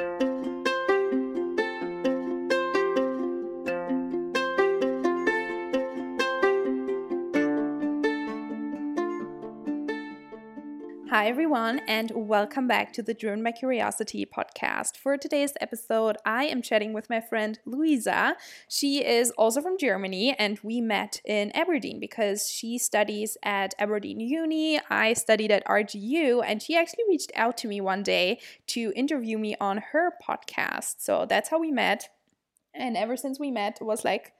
Thank you. Hi, everyone, and welcome back to the Driven by Curiosity podcast. For today's episode, I am chatting with my friend Luisa. She is also from Germany, and we met in Aberdeen because she studies at Aberdeen Uni. I studied at RGU, and she actually reached out to me one day to interview me on her podcast. So that's how we met. And ever since we met, it was like,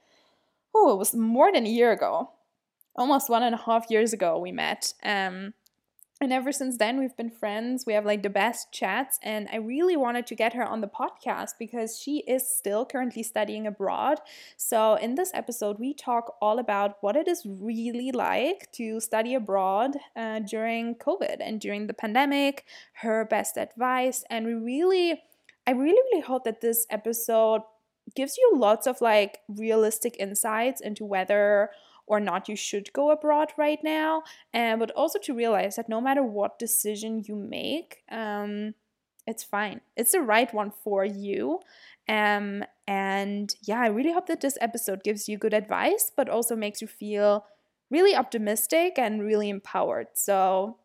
oh, it was more than a year ago. Almost one and a half years ago, we met. Um, and ever since then we've been friends. We have like the best chats and i really wanted to get her on the podcast because she is still currently studying abroad. So in this episode we talk all about what it is really like to study abroad uh, during covid and during the pandemic her best advice and we really i really really hope that this episode gives you lots of like realistic insights into whether or not you should go abroad right now, and but also to realize that no matter what decision you make, um, it's fine. It's the right one for you. Um, and yeah, I really hope that this episode gives you good advice, but also makes you feel really optimistic and really empowered. So,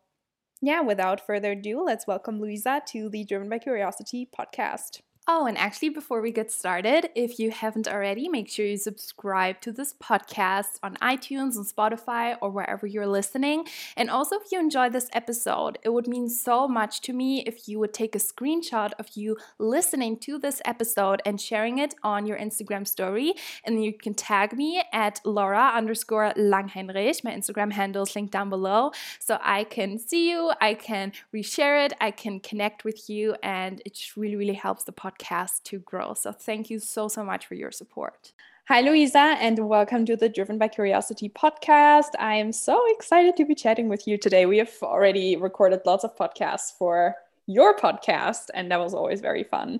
yeah, without further ado, let's welcome Luisa to the Driven by Curiosity podcast. Oh, and actually, before we get started, if you haven't already, make sure you subscribe to this podcast on iTunes and Spotify or wherever you're listening. And also, if you enjoy this episode, it would mean so much to me if you would take a screenshot of you listening to this episode and sharing it on your Instagram story. And you can tag me at Laura underscore Langheinrich. My Instagram handle is linked down below. So I can see you, I can reshare it, I can connect with you, and it just really, really helps the podcast podcast to grow. So thank you so, so much for your support. Hi, Louisa, and welcome to the Driven by Curiosity podcast. I am so excited to be chatting with you today. We have already recorded lots of podcasts for your podcast, and that was always very fun.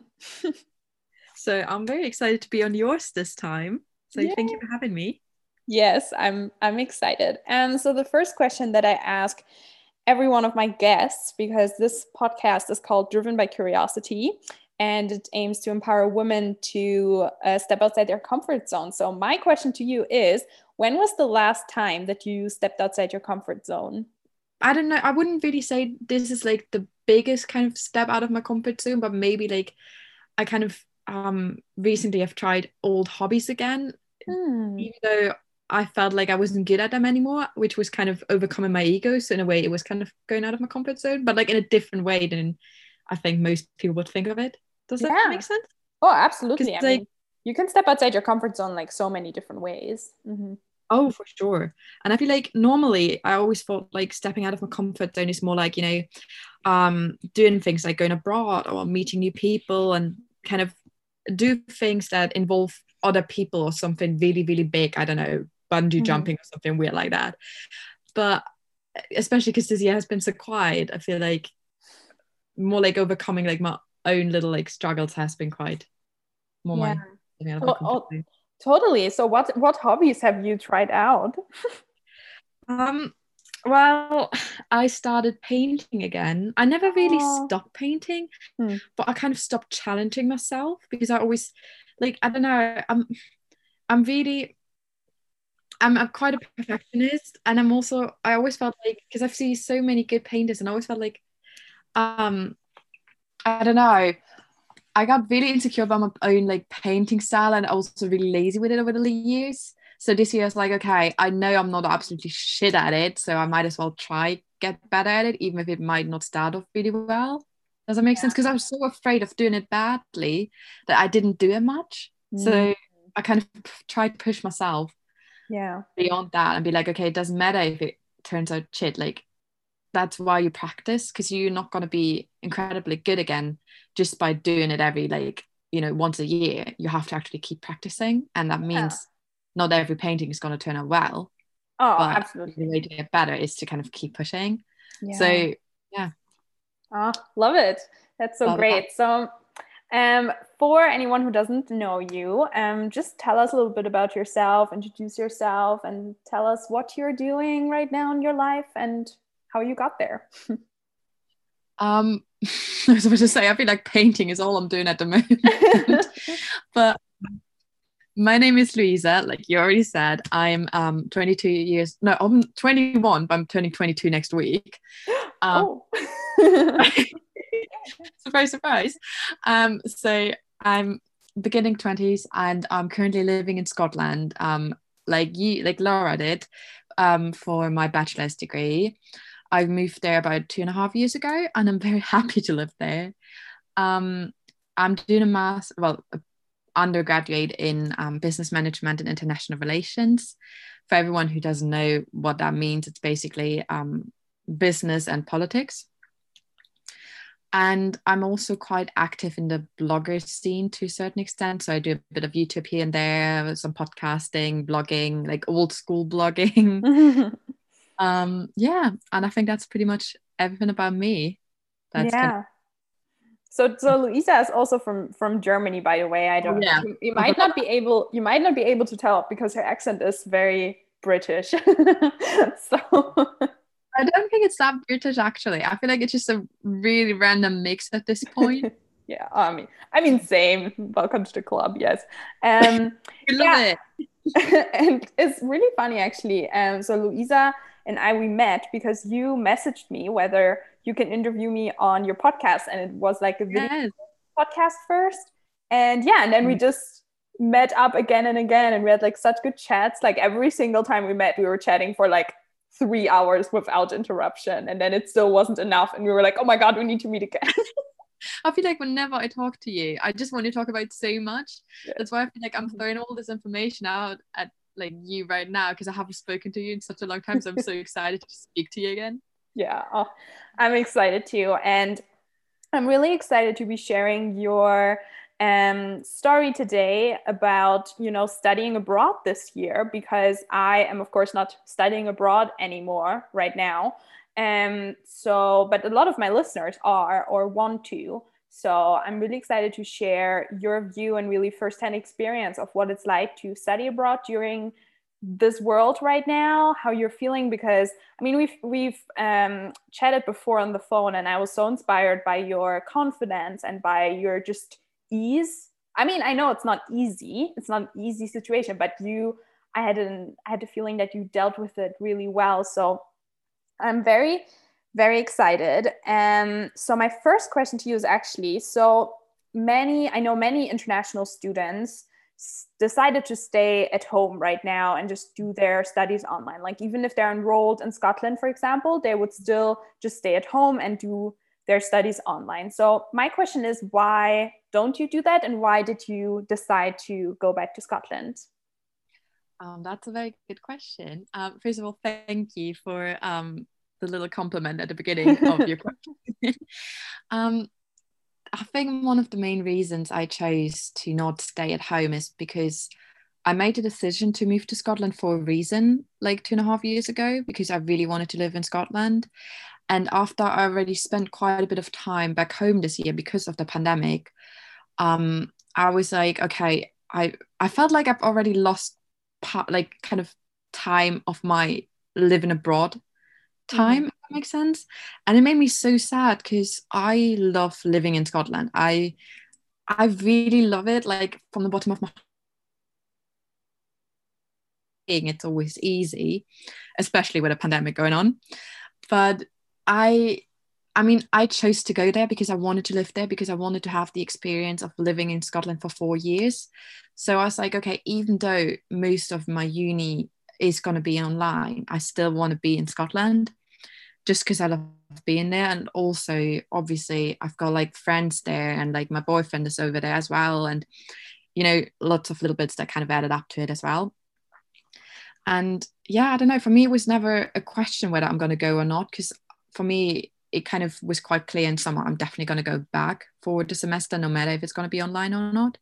so I'm very excited to be on yours this time. So yeah. thank you for having me. Yes, I'm I'm excited. And so the first question that I ask every one of my guests because this podcast is called Driven by Curiosity and it aims to empower women to uh, step outside their comfort zone. So, my question to you is when was the last time that you stepped outside your comfort zone? I don't know. I wouldn't really say this is like the biggest kind of step out of my comfort zone, but maybe like I kind of um recently have tried old hobbies again, hmm. even though I felt like I wasn't good at them anymore, which was kind of overcoming my ego. So in a way, it was kind of going out of my comfort zone, but like in a different way than I think most people would think of it. Does yeah. that make sense? Oh, absolutely. I like, mean, you can step outside your comfort zone like so many different ways. Mm-hmm. Oh, for sure. And I feel like normally I always thought like stepping out of my comfort zone is more like, you know, um, doing things like going abroad or meeting new people and kind of do things that involve other people or something really, really big. I don't know, bungee mm-hmm. jumping or something weird like that. But especially because this year has been so quiet, I feel like more like overcoming like my own little like struggles has been quite more yeah. my oh, oh, totally so what what hobbies have you tried out um well i started painting again i never really oh. stopped painting hmm. but i kind of stopped challenging myself because i always like i don't know i'm i'm really I'm, I'm quite a perfectionist and I'm also I always felt like because I've seen so many good painters and I always felt like um I don't know. I got really insecure about my own like painting style and i also really lazy with it over the years. So this year I was like, okay, I know I'm not absolutely shit at it, so I might as well try get better at it, even if it might not start off really well. Does that make yeah. sense? Because I was so afraid of doing it badly that I didn't do it much. Mm. So I kind of tried to push myself yeah beyond that and be like, okay, it doesn't matter if it turns out shit. Like that's why you practice because you're not going to be incredibly good again just by doing it every like you know once a year you have to actually keep practicing and that means yeah. not every painting is going to turn out well oh absolutely the way to get better is to kind of keep pushing yeah. so yeah oh love it that's so love great that. so um, for anyone who doesn't know you, um, just tell us a little bit about yourself, introduce yourself, and tell us what you're doing right now in your life and how you got there. Um, I was about to say, I feel like painting is all I'm doing at the moment. but my name is Louisa. Like you already said, I'm um 22 years. No, I'm 21, but I'm turning 22 next week. Um, oh. surprise, surprise. Um, so I'm beginning 20s, and I'm currently living in Scotland. Um, like you, like Laura did, um, for my bachelor's degree. I moved there about two and a half years ago, and I'm very happy to live there. Um, I'm doing a mass, well, undergraduate in um, business management and international relations. For everyone who doesn't know what that means, it's basically um, business and politics. And I'm also quite active in the blogger scene to a certain extent. So I do a bit of YouTube here and there, some podcasting, blogging, like old school blogging. um, yeah, and I think that's pretty much everything about me. That's yeah. Kind of- so, so Luisa is also from from Germany, by the way. I don't. Yeah. You, you might not be able. You might not be able to tell because her accent is very British. so. I don't think it's that British actually. I feel like it's just a really random mix at this point. yeah, I mean, I mean, same. Welcome to the club. Yes. Um, love yeah. it. and it's really funny actually. Um, so Louisa and I we met because you messaged me whether you can interview me on your podcast and it was like a video yes. podcast first and yeah and then mm. we just met up again and again and we had like such good chats like every single time we met we were chatting for like three hours without interruption and then it still wasn't enough and we were like oh my god we need to meet again I feel like whenever I talk to you, I just want to talk about so much. Yeah. That's why I feel like I'm throwing all this information out at like you right now because I haven't spoken to you in such a long time. So I'm so excited to speak to you again. Yeah, oh, I'm excited too. And I'm really excited to be sharing your um, story today about, you know, studying abroad this year because I am, of course, not studying abroad anymore right now. Um, so, but a lot of my listeners are or want to. So I'm really excited to share your view and really firsthand experience of what it's like to study abroad during this world right now how you're feeling because i mean we've we've um, chatted before on the phone and i was so inspired by your confidence and by your just ease. I mean i know it's not easy it's not an easy situation but you i had an i had a feeling that you dealt with it really well. So i'm very very excited um so my first question to you is actually so many i know many international students decided to stay at home right now and just do their studies online. Like even if they're enrolled in Scotland, for example, they would still just stay at home and do their studies online. So my question is why don't you do that and why did you decide to go back to Scotland? Um, that's a very good question. Um, first of all, thank you for um, the little compliment at the beginning of your question. um, I think one of the main reasons I chose to not stay at home is because I made a decision to move to Scotland for a reason like two and a half years ago because I really wanted to live in Scotland. And after I already spent quite a bit of time back home this year because of the pandemic, um, I was like, okay, I I felt like I've already lost part like kind of time of my living abroad time mm-hmm. that makes sense. And it made me so sad because i love living in scotland. I i really love it like from the bottom of my being, it's always easy especially with a pandemic going on. But i i mean i chose to go there because i wanted to live there because i wanted to have the experience of living in scotland for four years. So i was like okay even though most of my uni is going to be online i still want to be in scotland just because I love being there. And also, obviously, I've got like friends there and like my boyfriend is over there as well. And, you know, lots of little bits that kind of added up to it as well. And yeah, I don't know. For me, it was never a question whether I'm going to go or not. Because for me, it kind of was quite clear in summer, I'm definitely going to go back for the semester, no matter if it's going to be online or not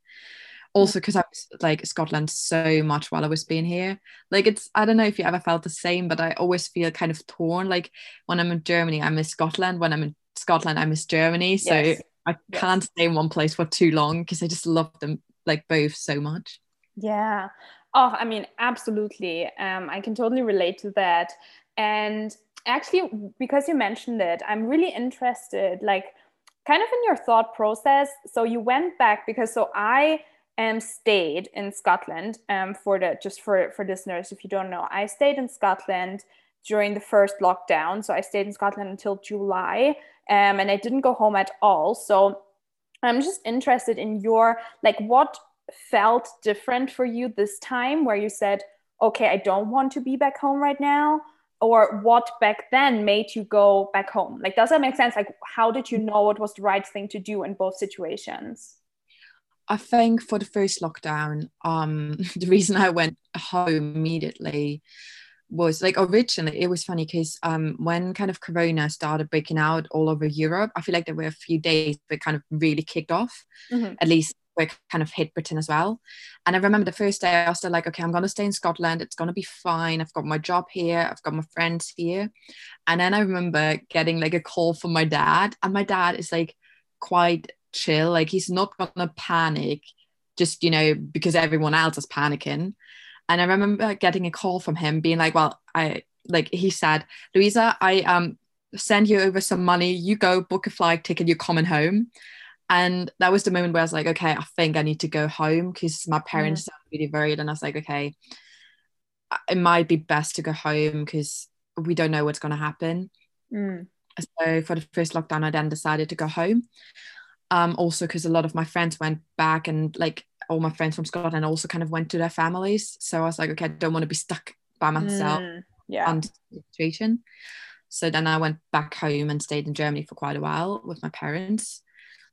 also because I was like Scotland so much while I was being here. Like it's I don't know if you ever felt the same, but I always feel kind of torn. Like when I'm in Germany, I miss Scotland. When I'm in Scotland, I miss Germany. So yes. I yes. can't stay in one place for too long because I just love them like both so much. Yeah. Oh, I mean, absolutely. Um, I can totally relate to that. And actually, because you mentioned it, I'm really interested, like, kind of in your thought process. So you went back because so I um, stayed in Scotland um, for the just for for listeners if you don't know I stayed in Scotland during the first lockdown. So I stayed in Scotland until July um, and I didn't go home at all. So I'm just interested in your like what felt different for you this time where you said okay I don't want to be back home right now or what back then made you go back home? Like does that make sense? Like how did you know what was the right thing to do in both situations I think for the first lockdown, um, the reason I went home immediately was like originally it was funny because um when kind of corona started breaking out all over Europe, I feel like there were a few days that kind of really kicked off. Mm-hmm. At least we kind of hit Britain as well. And I remember the first day I was still like, okay, I'm gonna stay in Scotland, it's gonna be fine. I've got my job here, I've got my friends here. And then I remember getting like a call from my dad, and my dad is like quite chill. Like he's not gonna panic just, you know, because everyone else is panicking. And I remember getting a call from him being like, Well, I like he said, Louisa, I um send you over some money, you go book a flight ticket, you're coming home. And that was the moment where I was like, okay, I think I need to go home because my parents mm. are really worried. And I was like, okay, it might be best to go home because we don't know what's going to happen. Mm. So for the first lockdown, I then decided to go home um also because a lot of my friends went back and like all my friends from Scotland also kind of went to their families. So I was like okay I don't want to be stuck by myself mm, yeah. the situation. So then I went back home and stayed in Germany for quite a while with my parents.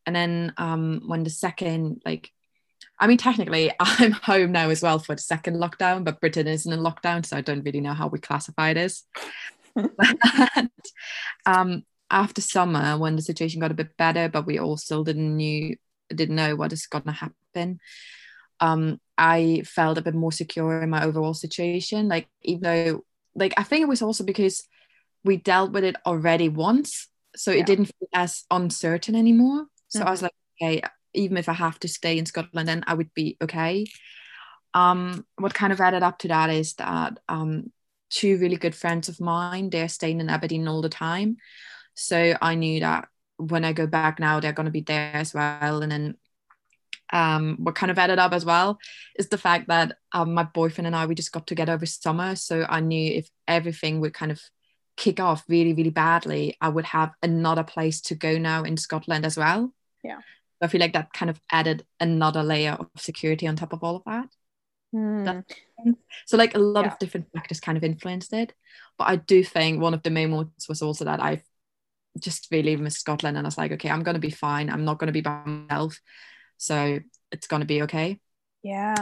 And then um when the second like I mean technically I'm home now as well for the second lockdown but Britain isn't in lockdown so I don't really know how we classify it. As um after summer when the situation got a bit better but we all still didn't knew didn't know what is going to happen um i felt a bit more secure in my overall situation like even though like i think it was also because we dealt with it already once so yeah. it didn't feel as uncertain anymore so mm-hmm. i was like okay even if i have to stay in scotland then i would be okay um what kind of added up to that is that um two really good friends of mine they're staying in aberdeen all the time so I knew that when I go back now, they're going to be there as well. And then um, what kind of added up as well is the fact that um, my boyfriend and I, we just got together over summer. So I knew if everything would kind of kick off really, really badly, I would have another place to go now in Scotland as well. Yeah. I feel like that kind of added another layer of security on top of all of that. Mm. So, like a lot yeah. of different factors kind of influenced it. But I do think one of the main ones was also that I just really miss Scotland. And I was like, okay, I'm going to be fine. I'm not going to be by myself. So it's going to be okay. Yeah,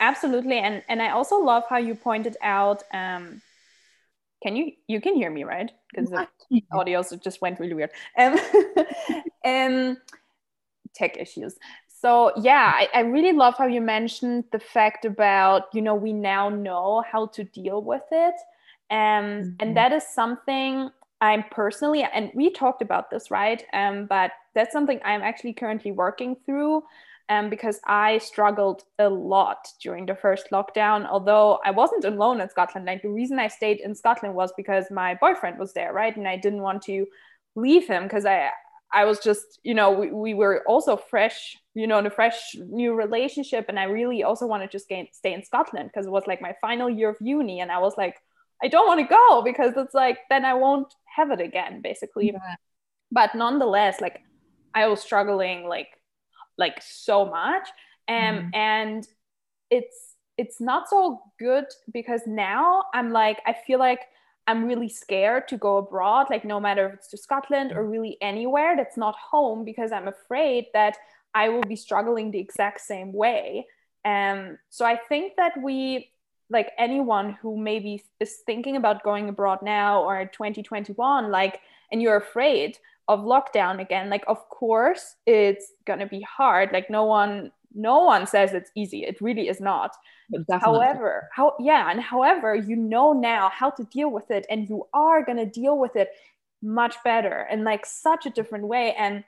absolutely. And and I also love how you pointed out. Um, can you you can hear me right? Because the audio just went really weird. Um, um, tech issues. So yeah, I, I really love how you mentioned the fact about you know we now know how to deal with it. Um, mm-hmm. and that is something I'm personally, and we talked about this, right? Um, but that's something I'm actually currently working through um, because I struggled a lot during the first lockdown. Although I wasn't alone in Scotland, like the reason I stayed in Scotland was because my boyfriend was there, right? And I didn't want to leave him because I, I was just, you know, we, we were also fresh, you know, in a fresh new relationship. And I really also wanted to stay, stay in Scotland because it was like my final year of uni. And I was like, I don't want to go because it's like, then I won't have it again basically yeah. but nonetheless like i was struggling like like so much um, mm. and it's it's not so good because now i'm like i feel like i'm really scared to go abroad like no matter if it's to scotland or really anywhere that's not home because i'm afraid that i will be struggling the exact same way um, so i think that we like anyone who maybe is thinking about going abroad now or 2021 like and you're afraid of lockdown again like of course it's going to be hard. Like no one no one says it's easy. It really is not. However how yeah and however you know now how to deal with it and you are going to deal with it much better in like such a different way. And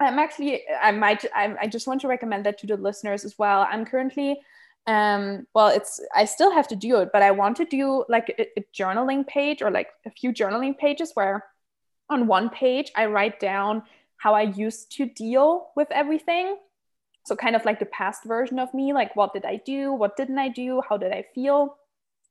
i'm actually i might I'm, i just want to recommend that to the listeners as well. I'm currently um well it's i still have to do it but i want to do like a, a journaling page or like a few journaling pages where on one page i write down how i used to deal with everything. So kind of like the past version of me like what did i do? What didn't i do? How did i feel?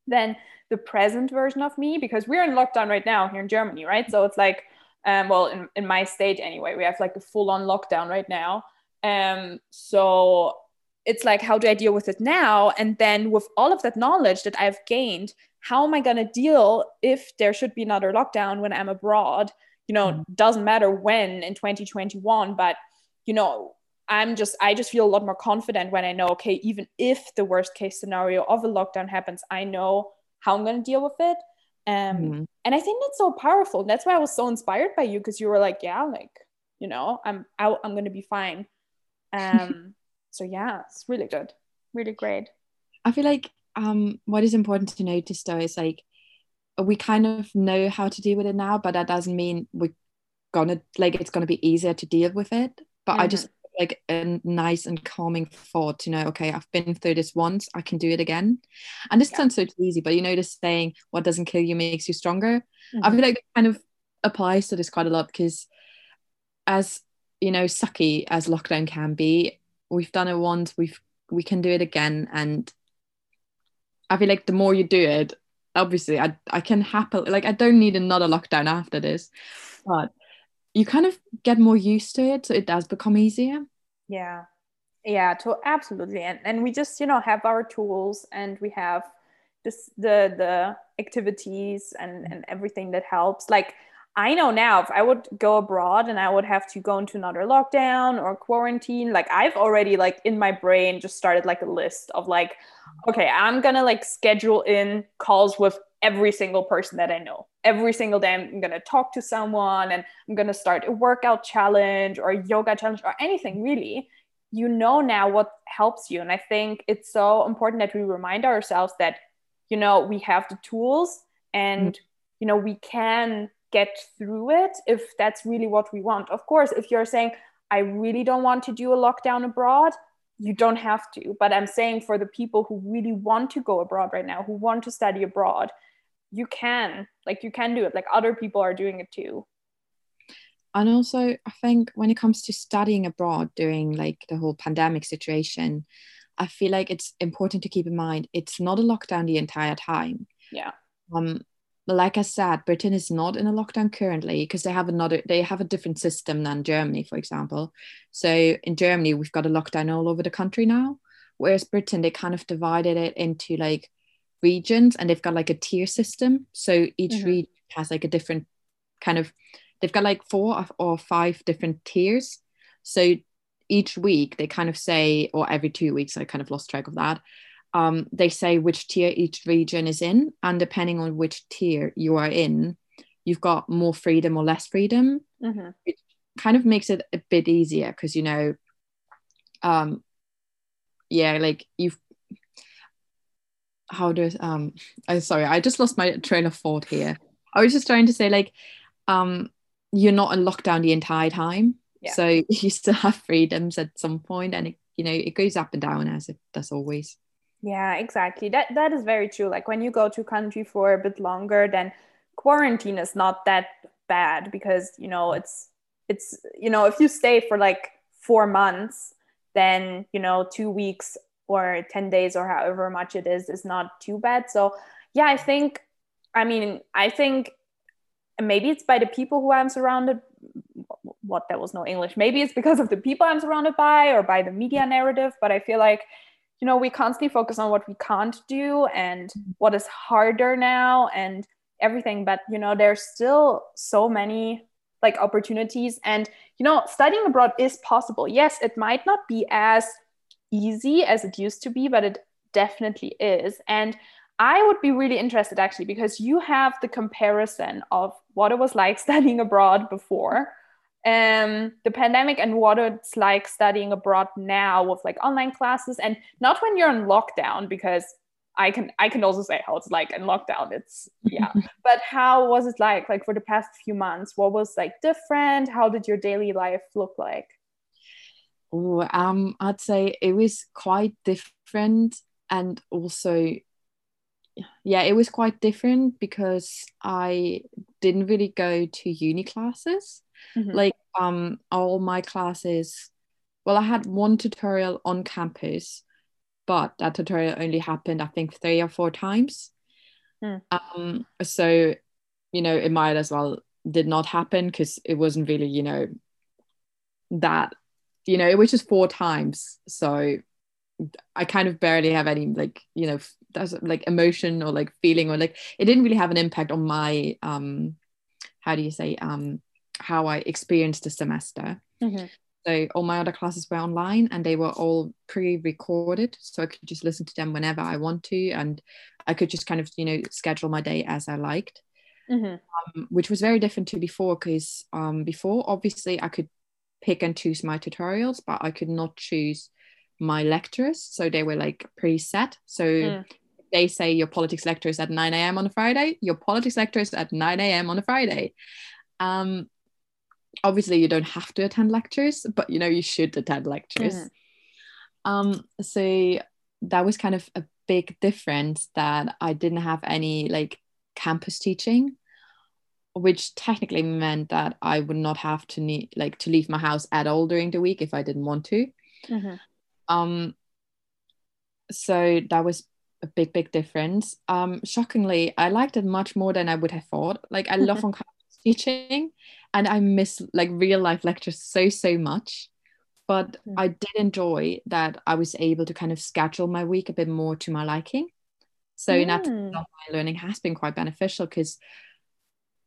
Then the present version of me because we're in lockdown right now here in germany right? So it's like um, well in, in my state anyway we have like a full-on lockdown right now. Um, so it's like how do i deal with it now? And then with all of that knowledge that i've gained how am i going to deal if there should be another lockdown when i'm abroad? You know mm-hmm. doesn't matter when in 2021 but you know i'm just i just feel a lot more confident when i know okay even if the worst case scenario of a lockdown happens i know how i'm going to deal with it. Um mm-hmm. and i think that's so powerful. That's why i was so inspired by you because you were like yeah like you know i'm out i'm going to be fine. Um so yeah it's really good really great i feel like um what is important to notice though is like we kind of know how to deal with it now but that doesn't mean we're gonna like it's gonna be easier to deal with it but mm-hmm. i just like a nice and calming thought to know okay i've been through this once i can do it again and this yeah. sounds so easy but you know this saying what doesn't kill you makes you stronger mm-hmm. i feel like it kind of applies to this quite a lot because as you know sucky as lockdown can be we've done it once we've we can do it again. And i feel like the more you do it obviously i, I can happily like i don't need another lockdown after this but you kind of get more used to it so it does become easier. Yeah. Yeah to absolutely. And, and we just you know have our tools and we have this the the activities and and everything that helps. Like I know now if I would go abroad and I would have to go into another lockdown or quarantine, like I've already like in my brain just started like a list of like, okay, I'm gonna like schedule in calls with every single person that I know. Every single day I'm gonna talk to someone and I'm gonna start a workout challenge or a yoga challenge or anything really. You know now what helps you. And I think it's so important that we remind ourselves that, you know, we have the tools and, mm-hmm. you know, we can get through it if that's really what we want. Of course, if you're saying, I really don't want to do a lockdown abroad, you don't have to. But I'm saying for the people who really want to go abroad right now, who want to study abroad, you can. Like, you can do it. Like, other people are doing it too. And also, I think when it comes to studying abroad during like the whole pandemic situation, I feel like it's important to keep in mind it's not a lockdown the entire time. Yeah. Um, like I said, Britain is not in a lockdown currently because they have another they have a different system than Germany, for example. So in Germany, we've got a lockdown all over the country now, whereas Britain they kind of divided it into like regions and they've got like a tier system. So each mm-hmm. region has like a different kind of they've got like four or five different tiers. So each week they kind of say, or every two weeks, I kind of lost track of that um, they say which tier each region is in, and depending on which tier you are in, you've got more freedom or less freedom. Mm-hmm. It kind of makes it a bit easier because you know, um, yeah, like you've how does um I'm sorry, I just lost my train of thought here. I was just trying to say like um you're not in lockdown the entire time. Yeah. So you still have freedoms at some point and it you know it goes up and down as it does always. Yeah, exactly. That that is very true. Like when you go to country for a bit longer, then quarantine is not that bad because you know mm. it's it's you know if you stay for like four months, then you know two weeks or ten days or however much it is is not too bad. So yeah, I mm. think I mean I think maybe it's by the people who I'm surrounded. What that was no English. Maybe it's because of the people I'm surrounded by or by the media narrative. But I feel like you know we constantly focus on what we can't do and what is harder now and everything but you know there's still so many like opportunities and you know studying abroad is possible. Yes it might not be as easy as it used to be but it definitely is. And i would be really interested actually because you have the comparison of what it was like studying abroad before um, the pandemic and what it's like studying abroad now with like online classes and not when you're in lockdown because I can I can also say how it's like in lockdown. It's yeah. but how was it like like for the past few months? What was like different? How did your daily life look like? Oh, um, I'd say it was quite different. and also yeah it was quite different because i didn't really go to uni classes mm-hmm. like um all my classes well i had one tutorial on campus but that tutorial only happened i think three or four times mm. um so you know it might as well did not happen because it wasn't really you know that you know it was just four times so i kind of barely have any like you know that's like emotion or like feeling or like it didn't really have an impact on my um how do you say um how i experienced the semester mm-hmm. so all my other classes were online and they were all pre-recorded so i could just listen to them whenever i want to and i could just kind of you know schedule my day as i liked mm-hmm. um, which was very different to before because um, before obviously i could pick and choose my tutorials but i could not choose my lectures so they were like preset so mm. they say your politics lecture is at 9 a.m on a friday your politics lecture is at 9 a.m on a friday um obviously you don't have to attend lectures but you know you should attend lectures mm. um so that was kind of a big difference that i didn't have any like campus teaching which technically meant that I would not have to need like to leave my house at all during the week if I didn't want to. Mm-hmm. Um, so that was a big, big difference. Um, shockingly, I liked it much more than I would have thought. Like I love on teaching, and I miss like real life lectures so so much. But mm-hmm. I did enjoy that I was able to kind of schedule my week a bit more to my liking. So mm. that my learning has been quite beneficial because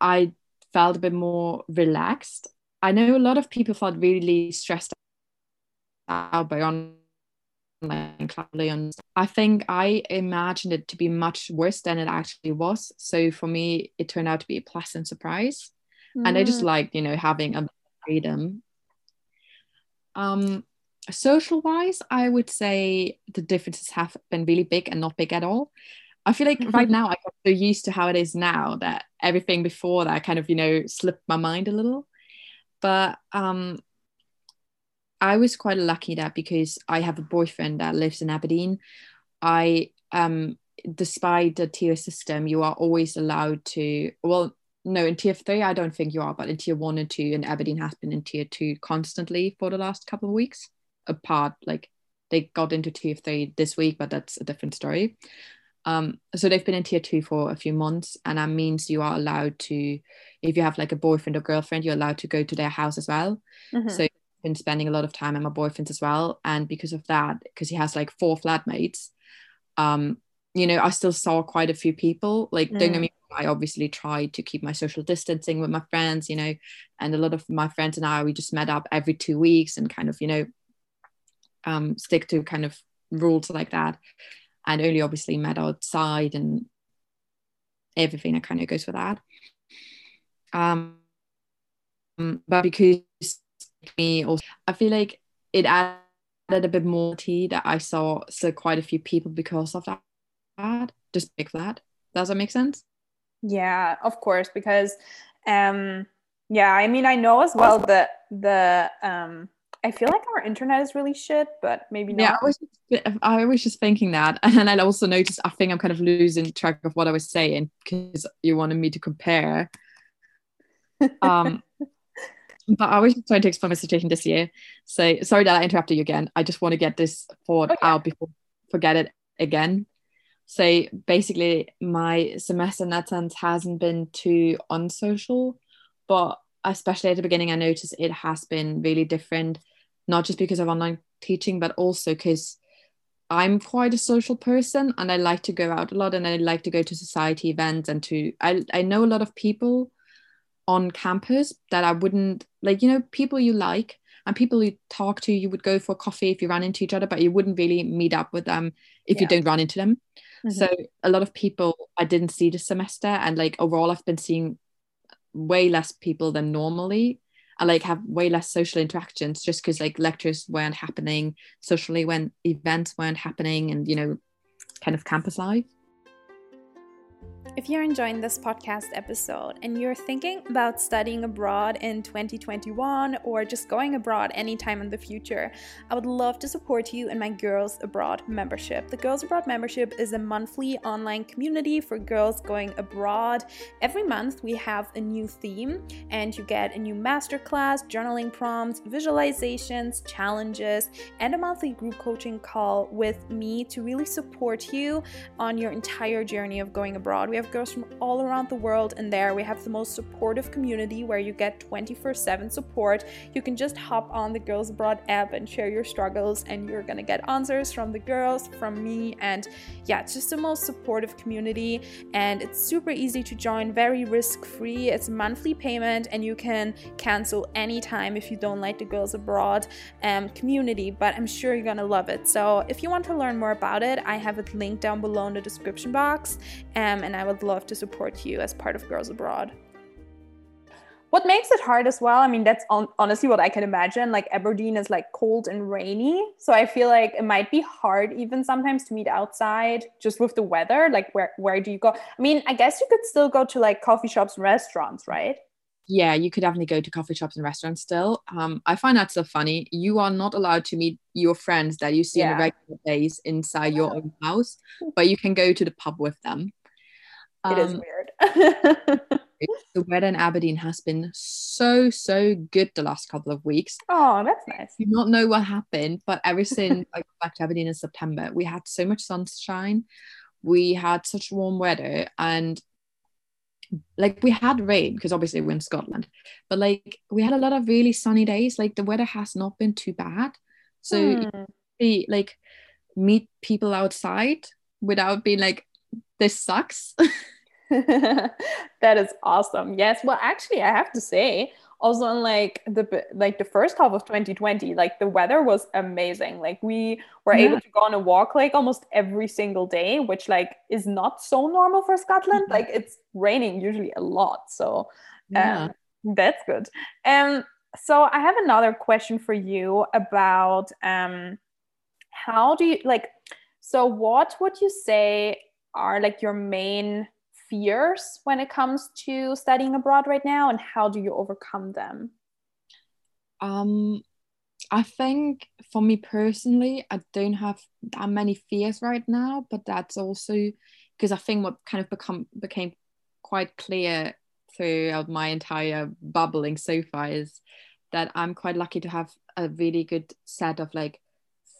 I felt a bit more relaxed. I know a lot of people felt really stressed out by online classes. I think I imagined it to be much worse than it actually was. So for me, it turned out to be a pleasant surprise. Mm. And I just mm. like, you know, having a freedom. Um, social wise, I would say the differences have been really big and not big at all. I feel like right now I got so used to how it is now that everything before that kind of, you know, slipped my mind a little. But um I was quite lucky that because I have a boyfriend that lives in Aberdeen, I um despite the tier system, you are always allowed to well no in tier three I don't think you are, but in tier one and two, and Aberdeen has been in tier two constantly for the last couple of weeks. Apart like they got into tier three this week, but that's a different story. Um, so they've been in tier two for a few months, and that means you are allowed to, if you have like a boyfriend or girlfriend, you're allowed to go to their house as well. Mm-hmm. So been spending a lot of time at my boyfriend's as well, and because of that, because he has like four flatmates, um, you know, I still saw quite a few people. Like, mm. don't get mm. me I obviously tried to keep my social distancing with my friends, you know, and a lot of my friends and I, we just met up every two weeks and kind of, you know, um, stick to kind of rules like that and only obviously met outside and everything that kind of goes with that. Um, but because me or I feel like it added a bit more tea that I saw so quite a few people because of that. Just like that. Does that make sense? Yeah, of course. Because, um, yeah, I mean, I know as well that the um I feel like our internet is really shit, but maybe not. Yeah, I was, just, I was just thinking that. And then I also noticed, I think I'm kind of losing track of what I was saying because you wanted me to compare. Um, but I was just trying to explain my situation this year. So sorry that I interrupted you again. I just want to get this thought oh, okay. out before forget it again. So basically, my semester in that sense hasn't been too unsocial, but especially at the beginning, I noticed it has been really different not just because of online teaching, but also because I'm quite a social person and I like to go out a lot and I like to go to society events and to I, I know a lot of people on campus that I wouldn't like, you know, people you like and people you talk to, you would go for coffee if you ran into each other, but you wouldn't really meet up with them if yeah. you don't run into them. Mm-hmm. So a lot of people I didn't see this semester and like overall I've been seeing way less people than normally I like have way less social interactions just because like lectures weren't happening socially when events weren't happening and you know kind of campus life If you're enjoying this podcast episode and you're thinking about studying abroad in 2021 or just going abroad anytime in the future, I would love to support you in my Girls Abroad membership. The Girls Abroad membership is a monthly online community for girls going abroad. Every month we have a new theme and you get a new masterclass, journaling prompts, visualizations, challenges, and a monthly group coaching call with me to really support you on your entire journey of going abroad. We have girls from all around the world in there. We have the most supportive community where you get 24 7 support. You can just hop on the Girls Abroad app and share your struggles, and you're gonna get answers from the girls, from me, and yeah, it's just the most supportive community. And it's super easy to join, very risk free. It's a monthly payment, and you can cancel anytime if you don't like the Girls Abroad um, community, but I'm sure you're gonna love it. So if you want to learn more about it, I have it linked down below in the description box, um, and I will would love to support you as part of Girls Abroad. What makes it hard as well? I mean, that's on, honestly what I can imagine. Like Aberdeen is like cold and rainy, so I feel like it might be hard even sometimes to meet outside just with the weather. Like where where do you go? I mean, I guess you could still go to like coffee shops and restaurants, right? yeah, you could definitely go to coffee shops and restaurants still. Um, I find that so funny. You are not allowed to meet your friends that you see yeah. on a regular basis inside your own house, but you can go to the pub with them. It is um, weird. the weather in Aberdeen has been so so good the last couple of weeks. Oh, that's nice. I do not know what happened, but ever since I got back to Aberdeen in September, we had so much sunshine. We had such warm weather, and like we had rain because obviously we're in Scotland, but like we had a lot of really sunny days. Like the weather has not been too bad, so hmm. like meet people outside without being like this sucks. that is awesome. Yes. Well, actually, I have to say, also in like the like the first half of 2020, like the weather was amazing. Like we were yeah. able to go on a walk like almost every single day, which like is not so normal for Scotland. Mm-hmm. Like it's raining usually a lot. So um, that's good. Um so I have another question for you about um how do you like so what would you say are like your main fears when it comes to studying abroad right now and how do you overcome them um i think for me personally i don't have that many fears right now but that's also because i think what kind of become became quite clear throughout my entire bubbling so far is that i'm quite lucky to have a really good set of like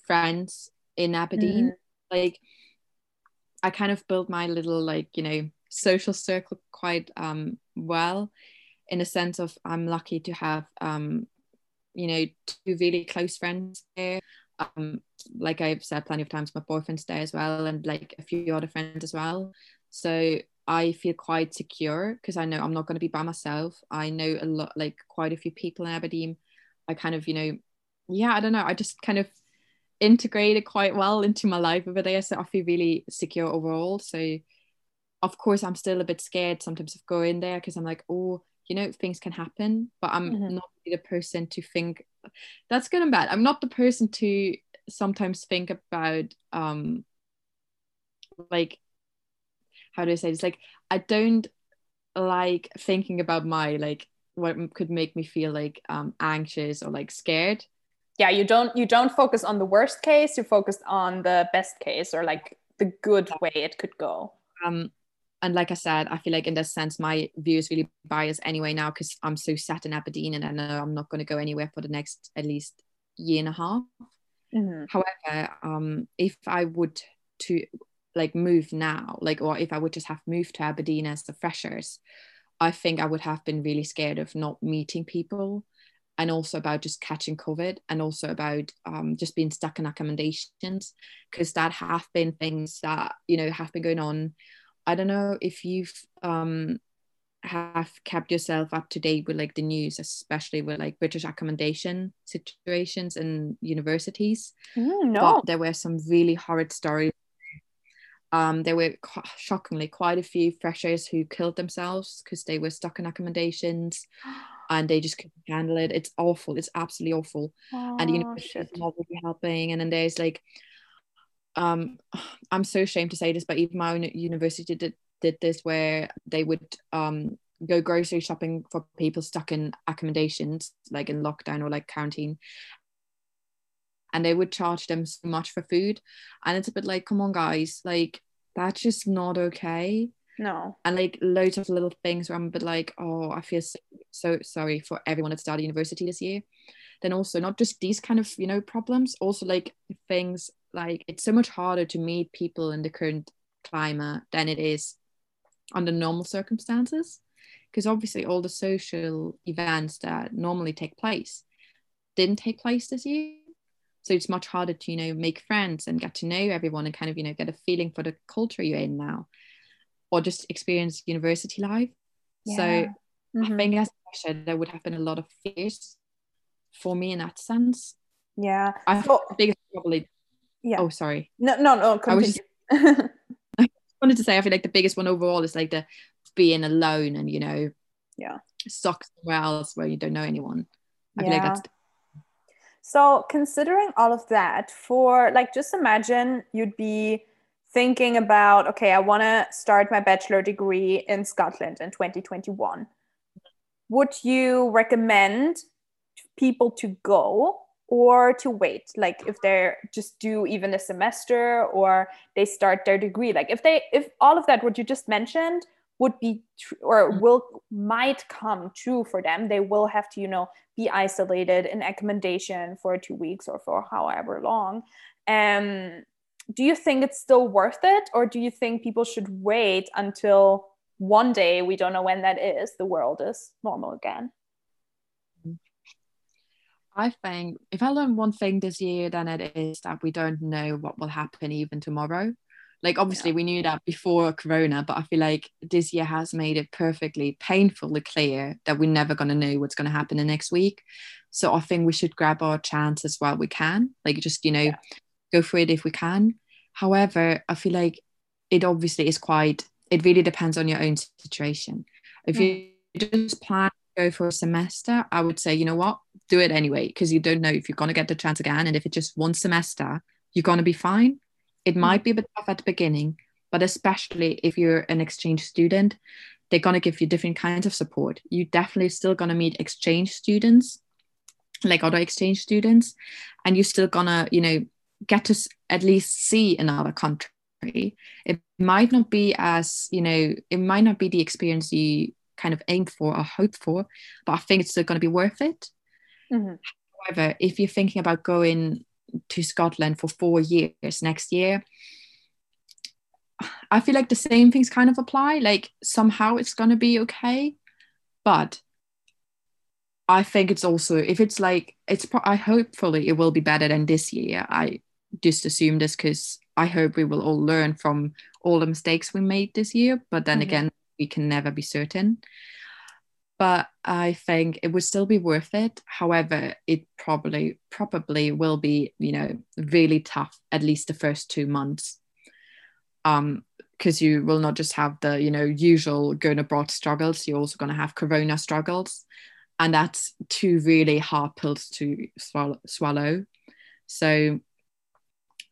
friends in aberdeen mm-hmm. like i kind of built my little like you know social circle quite um, well in a sense of I'm lucky to have um, you know two really close friends there. Um, like I've said plenty of times my boyfriend's there as well and like a few other friends as well. So I feel quite secure because I know I'm not going to be by myself. I know a lot like quite a few people in Aberdeen. I kind of you know yeah I don't know. I just kind of integrated quite well into my life over there so I feel really secure overall. So of course I'm still a bit scared sometimes of going there because I'm like, oh, you know, things can happen, but I'm mm-hmm. not the person to think that's good and bad. I'm not the person to sometimes think about um like how do I say this? Like I don't like thinking about my like what could make me feel like um anxious or like scared. Yeah, you don't you don't focus on the worst case, you focus on the best case or like the good way it could go. Um and like I said, I feel like in this sense, my view is really biased anyway now because I'm so set in Aberdeen and I know I'm not going to go anywhere for the next at least year and a half. Mm-hmm. However, um, if I would to like move now, like or if I would just have moved to Aberdeen as the freshers, I think I would have been really scared of not meeting people and also about just catching COVID and also about um, just being stuck in accommodations because that have been things that you know have been going on I don't know if you've um have kept yourself up to date with like the news, especially with like British accommodation situations in universities. Mm, no, but there were some really horrid stories. Um, there were shockingly quite a few freshers who killed themselves because they were stuck in accommodations and they just couldn't handle it. It's awful. It's absolutely awful. Oh, and you know, it's not really helping. And then there's like um, I'm so ashamed to say this, but even my own university did did this where they would um go grocery shopping for people stuck in accommodations like in lockdown or like quarantine. And they would charge them so much for food. And it's a bit like come on guys like that's just not okay. No. And like loads of little things where i'm a bit like oh i feel so, so sorry for everyone that started university this year. Then also not just these kind of you know problems also like things like it's so much harder to meet people in the current climate than it is under normal circumstances because obviously all the social events that normally take place didn't take place this year so it's much harder to you know make friends and get to know everyone and kind of you know get a feeling for the culture you're in now or just experience university life yeah. so mm-hmm. i think as I said, there would have been a lot of fears for me in that sense yeah i thought the biggest probably yeah. Oh sorry. No no no continue. I was just, I wanted to say i feel like the biggest one overall is like the being alone and you know yeah. stuck somewhere else where you don't know anyone. I yeah. feel like that's so considering all of that for like just imagine you'd be thinking about okay i want to start my bachelor degree in scotland in 2021 would you recommend people to go or to wait like if they're just do even a semester or they start their degree. Like if they if all of that what you just mentioned would be tr- or mm. will might come true for them they will have to you know be isolated in accommodation for two weeks or for however long. Um do you think it's still worth it or do you think people should wait until one day we don't know when that is the world is normal again I think if I learn one thing this year, then it is that we don't know what will happen even tomorrow. Like obviously yeah. we knew that before Corona, but I feel like this year has made it perfectly painfully clear that we're never going to know what's going to happen the next week. So I think we should grab our chances while we can. Like just you know, yeah. go for it if we can. However, I feel like it obviously is quite. It really depends on your own situation. If you mm. just plan go for a semester, I would say you know what, do it anyway because you don't know if you're going to get the chance again, and if it's just one semester, you're going to be fine it mm. might be a bit tough at the beginning, but especially if you're an exchange student, they're going to give you different kinds of support. You definitely still going to meet exchange students, like other exchange students, and you're still going to, you know, get to at least see another country. It might not be as, you know, it might not be the experience you kind of aim for or hope for, but I think it's still going to be worth it. Mm-hmm. However, if you're thinking about going to Scotland for four years next year. I feel like the same things kind of apply. Like somehow it's gonna be okay, but I think it's also if it's like it's. I hopefully it will be better than this year. I just assume this because I hope we will all learn from all the mistakes we made this year. But then mm-hmm. again, we can never be certain but I think it would still be worth it. However, it probably probably will be, you know, really tough at least the first two months. Um, because you will not just have the, you know, usual going abroad struggles, you're also going to have corona struggles. And that's two really hard pills to swallow. swallow. So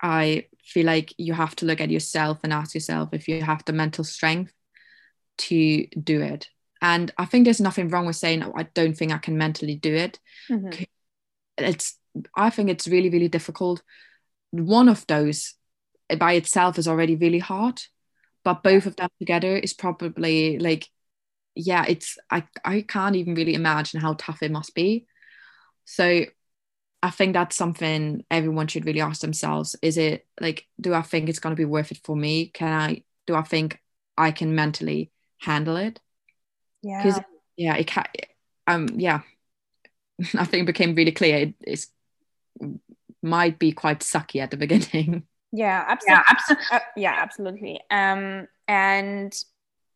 I feel like you have to look at yourself and ask yourself if you have the mental strength to do it and I think there's nothing wrong with saying, oh, I don't think I can mentally do it. Mm-hmm. It's, I think it's really, really difficult. One of those by itself is already really hard, but both of them together is probably like, yeah, it's, I, I can't even really imagine how tough it must be. So I think that's something everyone should really ask themselves. Is it like, do I think it's going to be worth it for me? Can I, do I think I can mentally handle it? Yeah. Because yeah, it can. Um. Yeah. I think it became really clear it it's, might be quite sucky at the beginning. Yeah, absolutely. Yeah, absolutely. Uh, yeah, absolutely. Um, and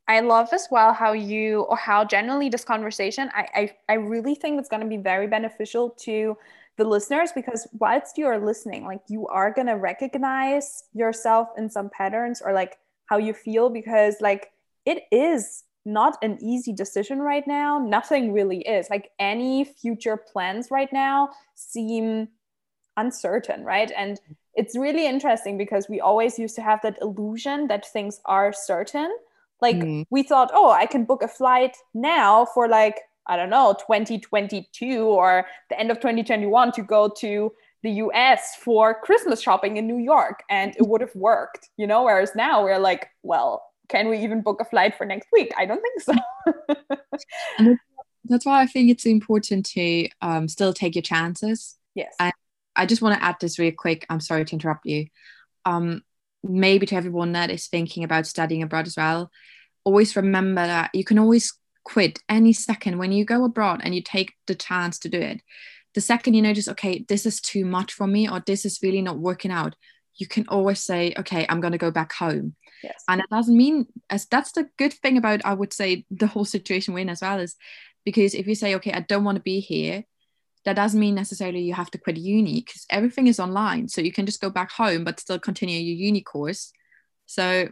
I love as well how you or how generally this conversation, I I, I really think it's going to be very beneficial to the listeners because whilst you are listening, like you are going to recognize yourself in some patterns or like how you feel because like it is not an easy decision right now. Nothing really is. Like any future plans right now seem uncertain, right? And it's really interesting because we always used to have that illusion that things are certain. Like mm. we thought, oh, I can book a flight now for like, I don't know, 2022 or the end of 2021 to go to the US for Christmas shopping in New York and it would have worked, you know? Whereas now we're like, well, can we even book a flight for next week? I don't think so. that's why I think it's important to um, still take your chances. Yes. And I just want to add this real quick. I'm sorry to interrupt you. Um, maybe to everyone that is thinking about studying abroad as well, always remember that you can always quit any second when you go abroad and you take the chance to do it. The second you notice, okay, this is too much for me or this is really not working out, you can always say, okay, I'm going to go back home. Yes. And it doesn't mean as that's the good thing about I would say the whole situation we're in as well is because if you say, okay, I don't want to be here, that doesn't mean necessarily you have to quit uni because everything is online. So you can just go back home but still continue your uni course. So,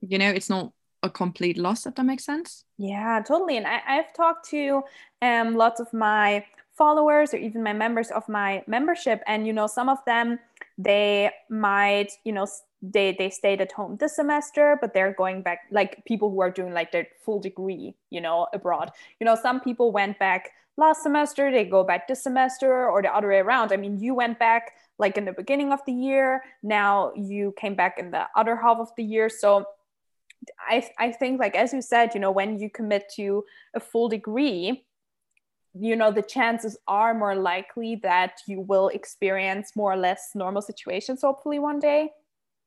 you know, it's not a complete loss, if that makes sense. Yeah, totally. And I, have talked to um, lots of my followers or even my members of my membership, and you know, some of them they might, you know, they they stayed at home this semester but they're going back like people who are doing like their full degree you know abroad. You know some people went back last semester they go back this semester or the other way around. I mean you went back like in the beginning of the year now you came back in the other half of the year. So i i think like as you said you know when you commit to a full degree you know the chances are more likely that you will experience more or less normal situations hopefully one day.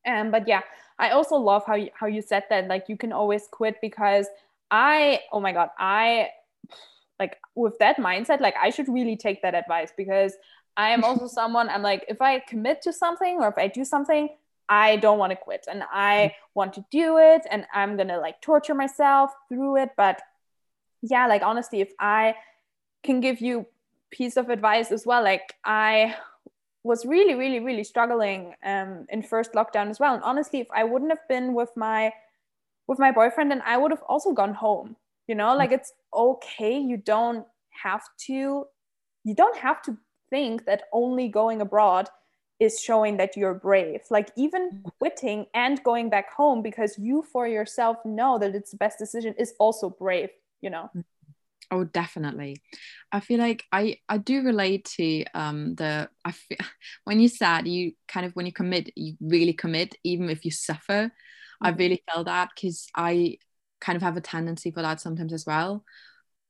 Um, but yeah, I also love how you, how you said that like you can always quit because I oh my god I like with that mindset like I should really take that advice because I am also someone I'm like if I commit to something or if I do something I don't want to quit and I want to do it and I'm gonna like torture myself through it. But yeah like honestly if I can give you piece of advice as well like I was really, really, really struggling um, in first lockdown as well. And honestly, if I wouldn't have been with my with my boyfriend, then I would have also gone home. You know, like it's okay. You don't have to. You don't have to think that only going abroad is showing that you're brave. Like even quitting and going back home because you for yourself know that it's the best decision is also brave. You know. Oh, definitely. I feel like I I do relate to um the I feel, when you said you kind of when you commit you really commit even if you suffer. Mm-hmm. I really felt that because I kind of have a tendency for that sometimes as well.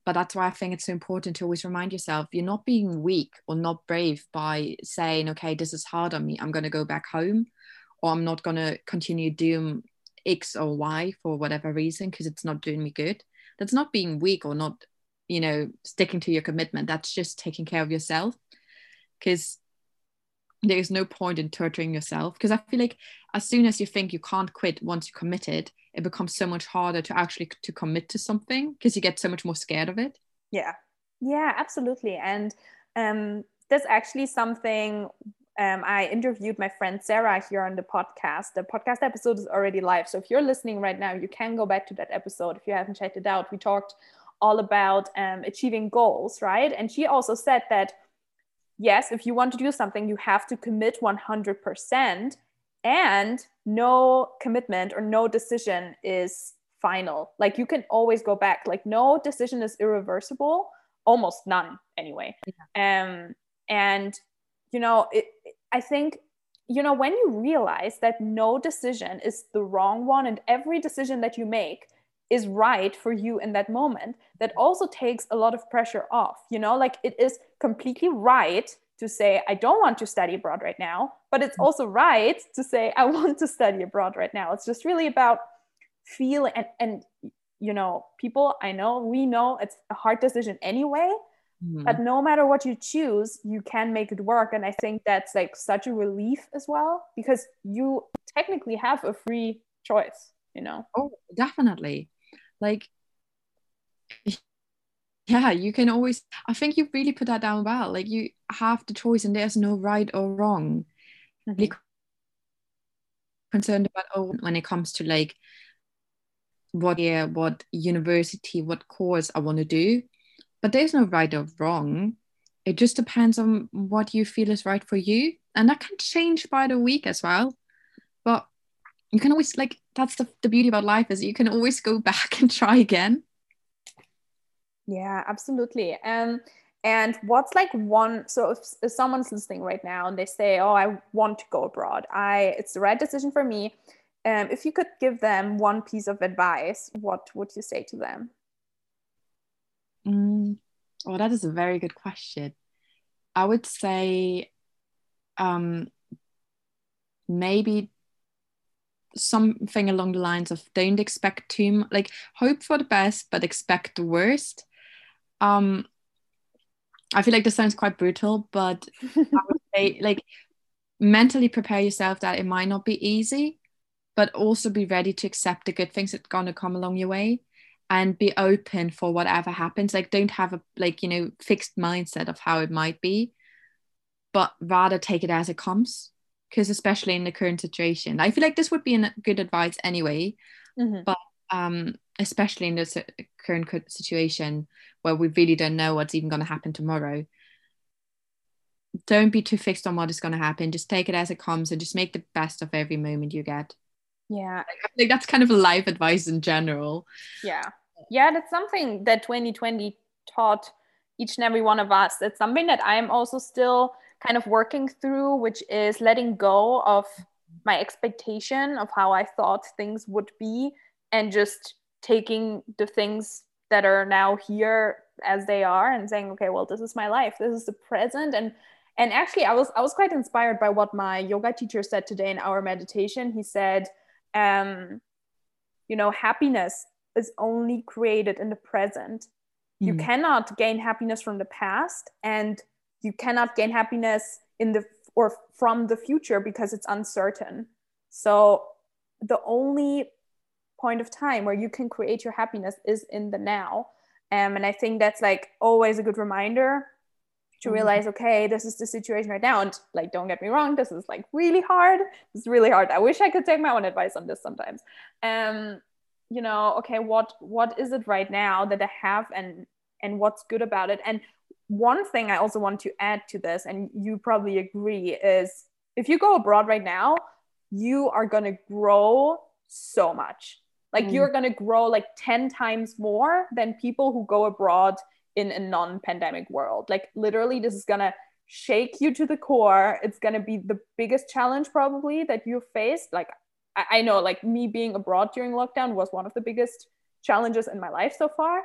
But that's why I think it's so important to always remind yourself you're not being weak or not brave by saying, okay, this is hard on me. I'm going to go back home or I'm not going to continue doing X or Y for whatever reason because it's not doing me good. That's not being weak or not you know sticking to your commitment that's just taking care of yourself because there is no point in torturing yourself because i feel like as soon as you think you can't quit once you committed it becomes so much harder to actually to commit to something because you get so much more scared of it yeah yeah absolutely and um that's actually something um, I interviewed my friend Sarah here on the podcast. The podcast episode is already live. So if you're listening right now, you can go back to that episode if you haven't checked it out. We talked all about um, achieving goals, right? And she also said that, yes, if you want to do something, you have to commit 100%, and no commitment or no decision is final. Like you can always go back. Like no decision is irreversible, almost none anyway. Yeah. Um, and you know, it, I think you know when you realize that no decision is the wrong one, and every decision that you make is right for you in that moment that also takes a lot of pressure off you know like it is completely right to say i don't want to study abroad right now but it's mm. also right to say i want to study abroad right now it's just really about feeling and, and you know people i know we know it's a hard decision anyway mm-hmm. but no matter what you choose you can make it work and i think that's like such a relief as well because you technically have a free choice you know oh definitely like yeah you can always i think you really put that down well. Like you have the choice and there's no right or wrong. Mm-hmm. really concerned about oh when it comes to like what year what university what course i want to do. But there's no right or wrong. It just depends on what you feel is right for you. And that can change by the week as well. But you can always like that's the, the beauty about life is you can always go back and try again. Yeah absolutely. Um and what's like one so if, if someone's listening right now and they say oh i want to go abroad i it's the right decision for me. Um, if you could give them one piece of advice what would you say to them? Mm, well that is a very good question. I would say um, maybe something along the lines of don't expect too much like hope for the best but expect the worst. Um i feel like this sounds quite brutal but i would say like mentally prepare yourself that it might not be easy but also be ready to accept the good things that are gonna come along your way and be open for whatever happens. Like don't have a like you know fixed mindset of how it might be but rather take it as it comes because especially in the current situation i feel like this would be a good advice anyway mm-hmm. but um especially in this current situation where we really don't know what's even going to happen tomorrow. Don't be too fixed on what is going to happen just take it as it comes and just make the best of every moment you get. Yeah. I think that's kind of a life advice in general. Yeah. Yeah that's something that 2020 taught each and every one of us. It's something that i'm also still kind of working through, which is letting go of my expectation of how I thought things would be and just taking the things that are now here as they are and saying okay well this is my life. This is the present. And and actually i was i was quite inspired by what my yoga teacher said today in our meditation. He said um you know happiness is only created in the present. Mm. you cannot gain happiness from the past. And you cannot gain happiness in the or from the future because it's uncertain. So the only point of time where you can create your happiness is in the now. Um, and i think that's like always a good reminder to mm-hmm. realize okay this is the situation right now. And like don't get me wrong this is like really hard. It's really hard. I wish i could take my own advice on this sometimes. Um you know okay what what is it right now that i have and and what's good about it? And one thing I also want to add to this, and you probably agree, is if you go abroad right now, you are going to grow so much. Like mm. you're going to grow like 10 times more than people who go abroad in a non pandemic world. Like literally, this is going to shake you to the core. It's going to be the biggest challenge probably that you've faced. Like I, I know, like me being abroad during lockdown was one of the biggest challenges in my life so far.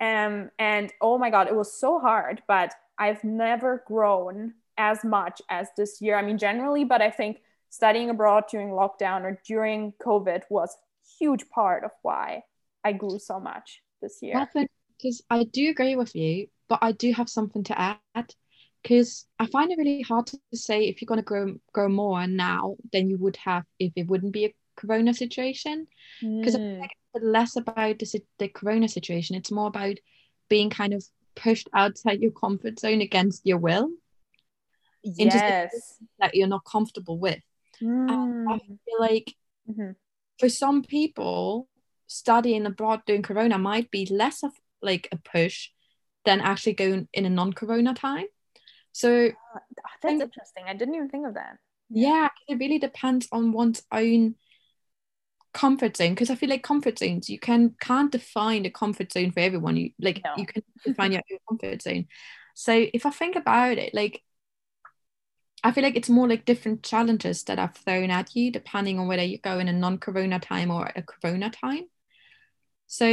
Um, and oh my God, it was so hard, but I've never grown as much as this year. I mean, generally, but I think studying abroad during lockdown or during COVID was huge part of why I grew so much this year. Because I do agree with you, but I do have something to add. Because I find it really hard to say if you're going to grow grow more now than you would have if it wouldn't be a Corona situation. Because mm. like less about the, the corona situation. It's more about being kind of pushed outside your comfort zone against your will. Yes. that you're not comfortable with. Mm. i feel like mm-hmm. for some people studying abroad during corona might be less of like a push than actually going in a non-corona time. So uh, that's think, interesting. I didn't even think of that. Yeah it really depends on one's own comfort zone because I feel like comfort zones you can can't define a comfort zone for everyone. You like no. you can define your own comfort zone. So if I think about it, like I feel like it's more like different challenges that are thrown at you depending on whether you go in a non-corona time or a corona time. So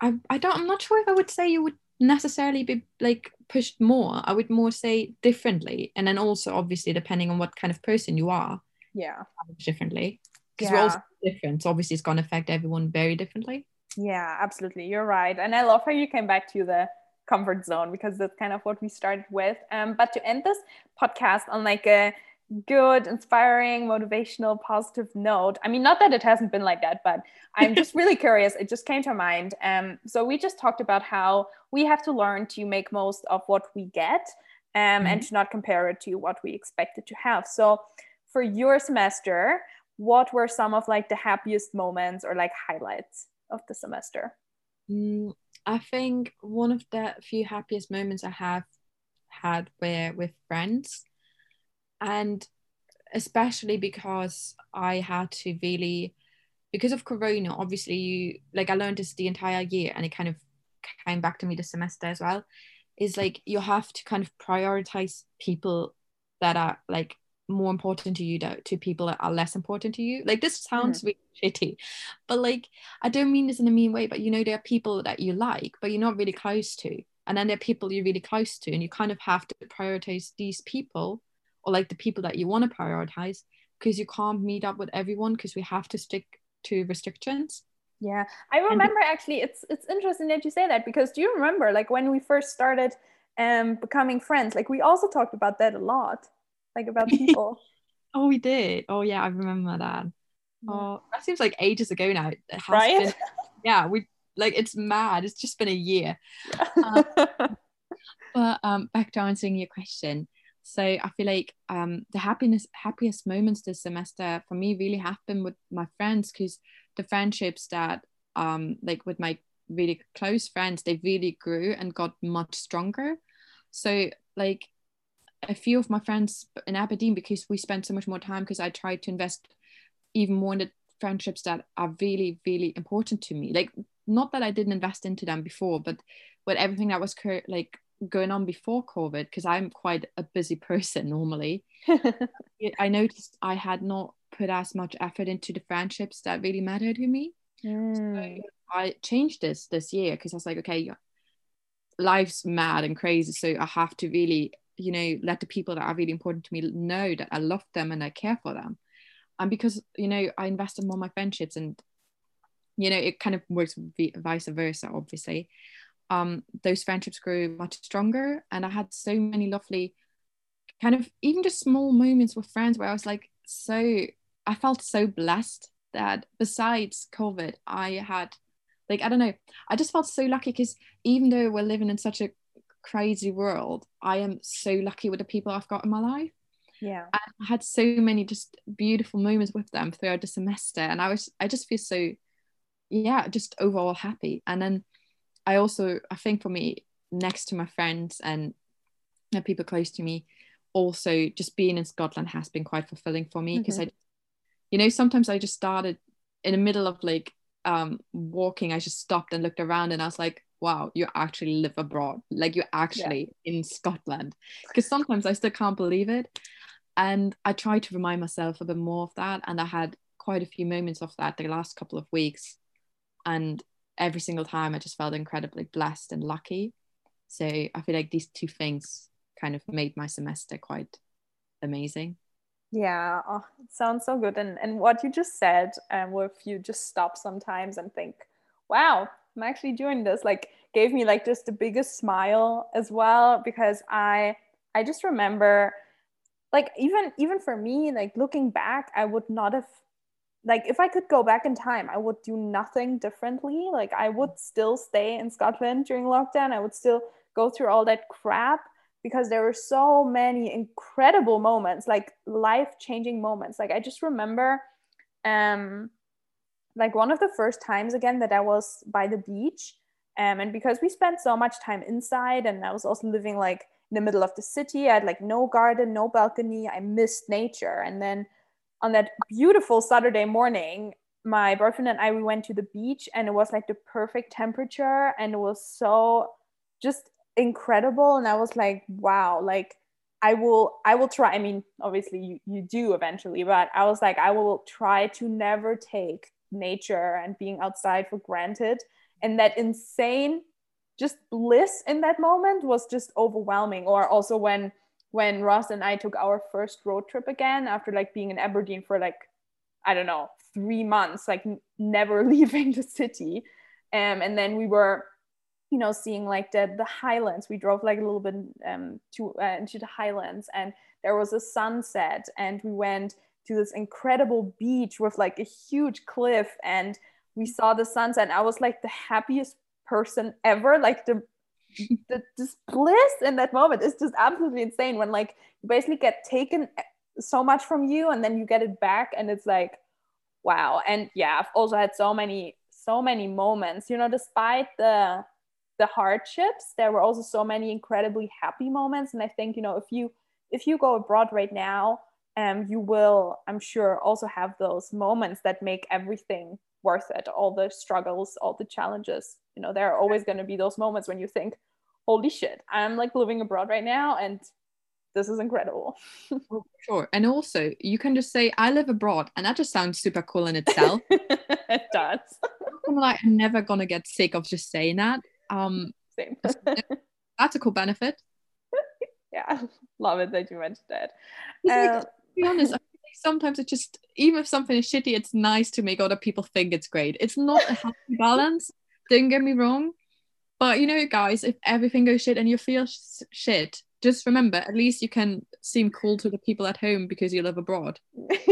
I I don't I'm not sure if I would say you would necessarily be like pushed more. I would more say differently. And then also obviously depending on what kind of person you are. Yeah. Differently because yeah. we're all different. So obviously, it's going to affect everyone very differently. Yeah, absolutely. You're right. And I love how you came back to the comfort zone because that's kind of what we started with. Um, but to end this podcast on like a good, inspiring, motivational, positive note. I mean, not that it hasn't been like that, but I'm just really curious. It just came to mind. Um, so we just talked about how we have to learn to make most of what we get um, mm-hmm. and to not compare it to what we expected to have. So for your semester, what were some of like the happiest moments or like highlights of the semester? Mm, I think one of the few happiest moments I have had were with friends, and especially because I had to really because of corona obviously you like i learned this the entire year and it kind of came back to me this semester as well is like you have to kind of prioritize people that are like more important to you to, to people that are less important to you? Like this sounds mm. really shitty but like i don't mean this in a mean way but you know there are people that you like but you're not really close to and then there are people you're really close to and you kind of have to prioritize these people or like the people that you want to prioritize because you can't meet up with everyone because we have to stick to restrictions. Yeah i remember and actually it's it's interesting that you say that because do you remember like when we first started um becoming friends? Like we also talked about that a lot like about people. Oh we did. Oh yeah i remember that. Oh that seems like ages ago now. Right? been, yeah we like it's mad. It's just been a year. Um, but um back to answering your question. So I feel like um, the happiness, happiest moments this semester for me really happened with my friends because the friendships that um, like with my really close friends, they really grew and got much stronger. So like a few of my friends in Aberdeen because we spent so much more time because I tried to invest even more in the friendships that are really really important to me. Like not that I didn't invest into them before, but with everything that was cur- like going on before COVID, because I'm quite a busy person normally, I noticed I had not put as much effort into the friendships that really mattered to me. Mm. So I changed this this year because I was like, okay, life's mad and crazy, so I have to really, you know, let the people that are really important to me know that I love them and I care for them. And because you know, I invested more in my friendships, and you know, it kind of works vice versa, obviously um, those friendships grew much stronger. And I had so many lovely, kind of even just small moments with friends where I was like, so I felt so blessed that besides COVID, I had, like, I don't know, I just felt so lucky because even though we're living in such a crazy world, I am so lucky with the people I've got in my life. Yeah. And I had so many just beautiful moments with them throughout the semester. And I was, I just feel so, yeah, just overall happy. And then I also I think for me next to my friends and the people close to me also just being in Scotland has been quite fulfilling for me because mm-hmm. I you know sometimes I just started in the middle of like um walking I just stopped and looked around and I was like wow you actually live abroad like you're actually yeah. in Scotland because sometimes I still can't believe it and I try to remind myself a bit more of that and I had quite a few moments of that the last couple of weeks and every single time I just felt incredibly blessed and lucky. So I feel like these two things kind of made my semester quite amazing. Yeah, oh, it sounds so good. And and what you just said, um, where if you just stop sometimes and think, wow, I'm actually doing this, like gave me like just the biggest smile as well because I I just remember like even even for me like looking back I would not have like if I could go back in time, I would do nothing differently. Like I would still stay in Scotland during lockdown. I would still go through all that crap because there were so many incredible moments, like life-changing moments. Like I just remember um like one of the first times again that I was by the beach. Um, and because we spent so much time inside and I was also living like in the middle of the city, I had like no garden, no balcony. I missed nature. And then on that beautiful Saturday morning, my boyfriend and I we went to the beach and it was like the perfect temperature and it was so just incredible and I was like wow like I will I will try I mean obviously you, you do eventually but I was like I will try to never take nature and being outside for granted. And that insane just bliss in that moment was just overwhelming. Or also when when Ross and I took our first road trip again after like being in Aberdeen for like I don't know three months, like n- never leaving the city, um, and then we were, you know, seeing like the the Highlands. We drove like a little bit um, to uh, into the Highlands, and there was a sunset, and we went to this incredible beach with like a huge cliff, and we saw the sunset. I was like the happiest person ever. Like the the this bliss in that moment is just absolutely insane when like you basically get taken eh, so much from you and then you get it back and it's like wow and yeah i've also had so many so many moments you know despite the the hardships there were also so many incredibly happy moments and i think you know if you if you go abroad right now um, you will, I'm sure, also have those moments that make everything worth it. All the struggles, all the challenges. You know, there are always going to be those moments when you think, holy shit, I'm like living abroad right now and this is incredible. oh, sure. And also, you can just say, I live abroad. And that just sounds super cool in itself. it does. I'm like, I'm never going to get sick of just saying that. Um, Same. that's a cool benefit. yeah, love it that you mentioned that. Uh, to be honest, sometimes it just, even if something is shitty, it's nice to make other people think it's great. It's not a healthy balance. Don't get me wrong. But you know, guys, if everything goes shit and you feel sh- shit, just remember at least you can seem cool to the people at home because you live abroad.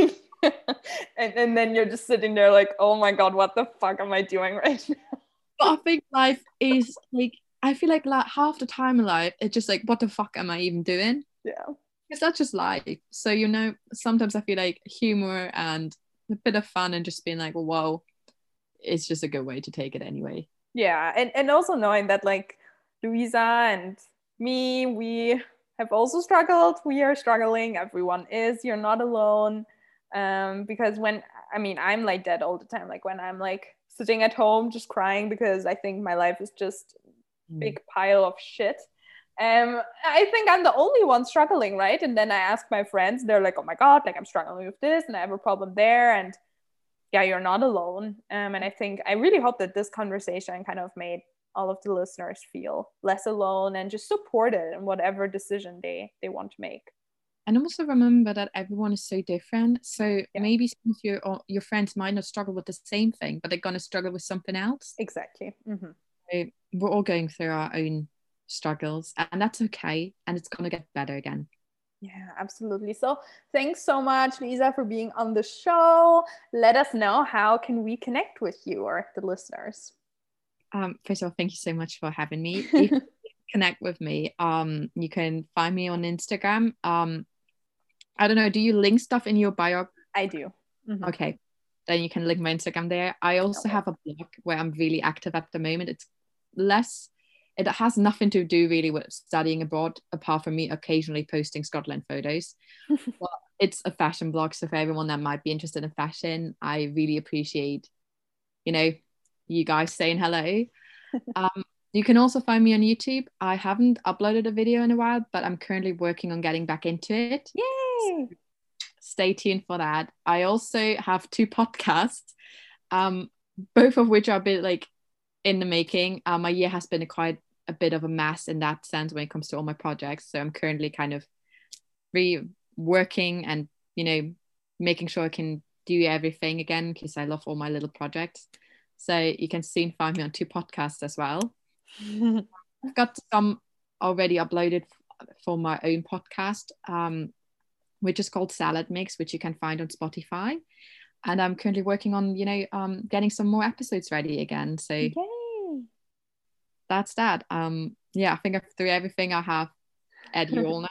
and, and then you're just sitting there like, oh my god, what the fuck am I doing right now? But I think life is like I feel like, like half the time in life it's just like what the fuck am I even doing? Yeah. Because that's just life. So you know, sometimes I feel like humor and a bit of fun and just being like, well, whoa, it's just a good way to take it anyway. Yeah, and and also knowing that like Louisa and me, we have also struggled. We are struggling. Everyone is. You're not alone. Um, because when I mean, I'm like dead all the time. Like when I'm like sitting at home just crying because I think my life is just mm. big pile of shit. Um, I think I'm the only one struggling, right? And then I ask my friends, they're like, "Oh my god, like I'm struggling with this, and I have a problem there," and yeah, you're not alone. Um, and I think I really hope that this conversation kind of made all of the listeners feel less alone and just supported in whatever decision they they want to make and also remember that everyone is so different so yeah. maybe some of your your friends might not struggle with the same thing but they're going to struggle with something else exactly mm-hmm. so we're all going through our own struggles and that's okay and it's going to get better again yeah, absolutely. So thanks so much, Lisa, for being on the show. Let us know how can we connect with you or the listeners. Um, first of all, thank you so much for having me. If you connect with me, um, you can find me on Instagram. Um, I don't know, do you link stuff in your bio? I do. Mm-hmm. Okay. Then you can link my Instagram there. I also okay. have a blog where I'm really active at the moment. It's less, it has nothing to do really with studying abroad, apart from me occasionally posting Scotland photos. well, it's a fashion blog. So for everyone that might be interested in fashion, I really appreciate, you know, you guys saying hello. um, you can also find me on YouTube. I haven't uploaded a video in a while, but I'm currently working on getting back into it. Yay! So stay tuned for that. I also have two podcasts, um, both of which are a bit like in the making. Uh, my year has been a quite a bit of a mess in that sense when it comes to all my projects. So I'm currently kind of reworking and you know making sure I can do everything again because I love all my little projects. So you can soon find me on two podcasts as well. I've got some already uploaded for my own podcast, um, which is called Salad Mix, which you can find on Spotify. And I'm currently working on, you know, um, getting some more episodes ready again. So Yay. That's that. Um, yeah, I think I've through everything I have at you all now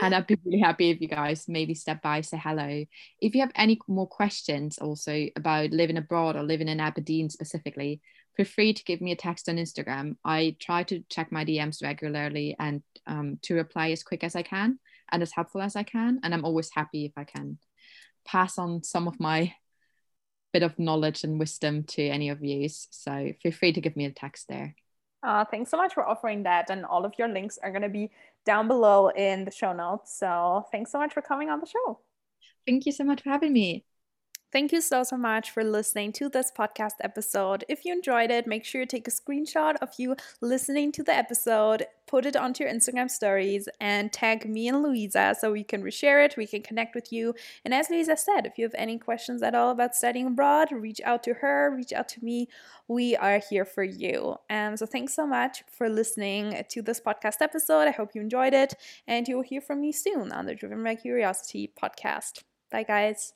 and I'd be really happy if you guys maybe step by, say hello. If you have any more questions also about living abroad or living in Aberdeen specifically, feel free to give me a text on Instagram. I try to check my DMs regularly and um, to reply as quick as I can and as helpful as I can. And I'm always happy if I can pass on some of my bit of knowledge and wisdom to any of you. So feel free to give me a text there. Uh, thanks so much for offering that. And all of your links are going to be down below in the show notes. So thanks so much for coming on the show. Thank you so much for having me. Thank you so, so much for listening to this podcast episode. If you enjoyed it, make sure you take a screenshot of you listening to the episode, put it onto your Instagram stories, and tag me and Louisa so we can reshare it, we can connect with you. And as Louisa said, if you have any questions at all about studying abroad, reach out to her, reach out to me. We are here for you. And so thanks so much for listening to this podcast episode. I hope you enjoyed it, and you will hear from me soon on the Driven by Curiosity podcast. Bye, guys.